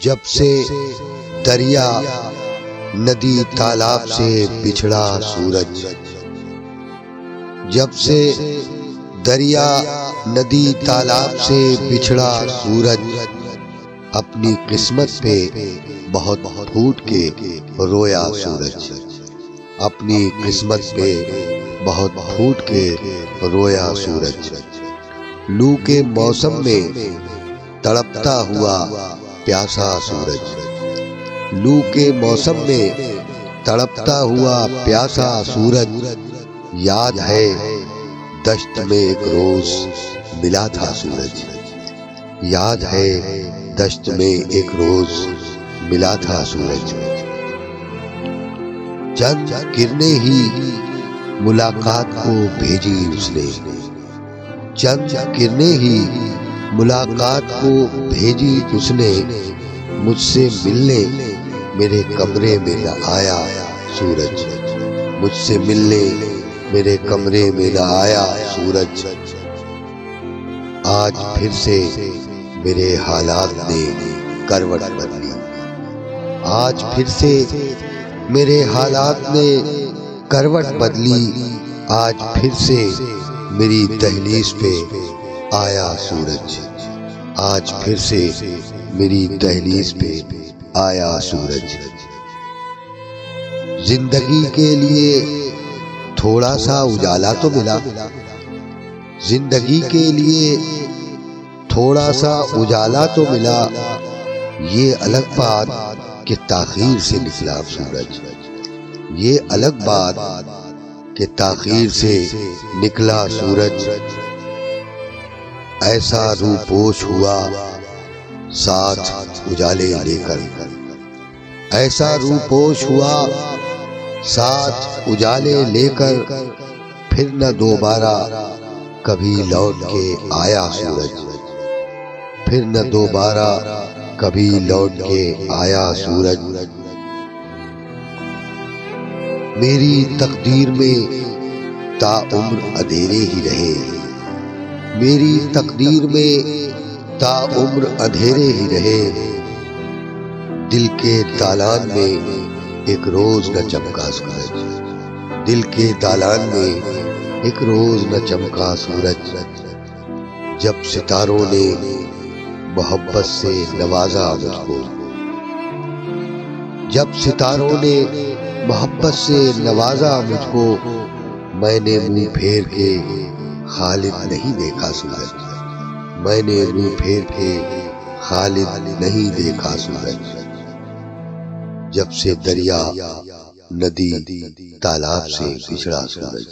جب سے دریا ندی تالاب سے بچھڑا سورج۔ جب سے دریا ندی تالاب سے بچھڑا سورج، اپنی قسمت پہ بہت پھوٹ کے رویا سورج۔ اپنی قسمت پہ بہت پھوٹ کے رویا سورج۔ لو کے موسم میں تڑپتا ہوا پیاسا سورج۔ لو کے موسم میں تڑپتا ہوا پیاسا سورج، یاد ہے، دشت میں ایک روز ملا تھا سورج۔ یاد ہے، دشت میں ایک روز ملا تھا سورج۔ چند کرنے ہی ملاقات کو بھیجی اس نے۔ چند کرنے ہی ملاقات کو بھیجی اس نے مجھ سے ملنے میرے کمرے میں نہ آیا، سورج۔ مجھ سے ملنے میرے کمرے میں نہ آیا، سورج۔ آج پھر سے میرے حالات نے کروٹ بدلی آج پھر سے میرے حالات نے کروٹ بدلی۔ آج پھر سے میری دہلیز پہ آیا سورج۔ آج پھر سے میری دہلیز پہ آیا سورج۔ زندگی کے لیے تھوڑا سا اجالا تو ملا۔ زندگی کے لیے تھوڑا سا اجالا تو ملا۔ یہ الگ بات کہ تاخیر سے نکلا سورج۔ یہ الگ بات کہ تاخیر سے نکلا سورج۔ ایسا رو پوش ہوا، ساتھ اجالے لے کر۔ ایسا رو پوش ہوا، ساتھ اجالے لے کر۔ پھر نہ دوبارہ کبھی لوٹ کے آیا سورج۔ پھر نہ دوبارہ کبھی لوٹ کے آیا سورج۔ میری تقدیر میں تا عمر ادھیرے ہی رہے۔ میری تقدیر میں تا عمر ادھیرے ہی رہے۔ دل کے دالان میں ایک روز نہ چمکا سورج۔ دل کے دالان میں ایک روز نہ چمکا سورج۔ جب ستاروں نے محبت سے نوازا مجھ کو۔ جب ستاروں نے محبت سے نوازا مجھ کو، میں نے منہ پھیر کے خالد نہیں دیکھا سورج۔ میں نے رو پھیر کے خالد نہیں دیکھا سورج۔ جب سے دریا، ندی، تالاب سے بچھڑا سورج۔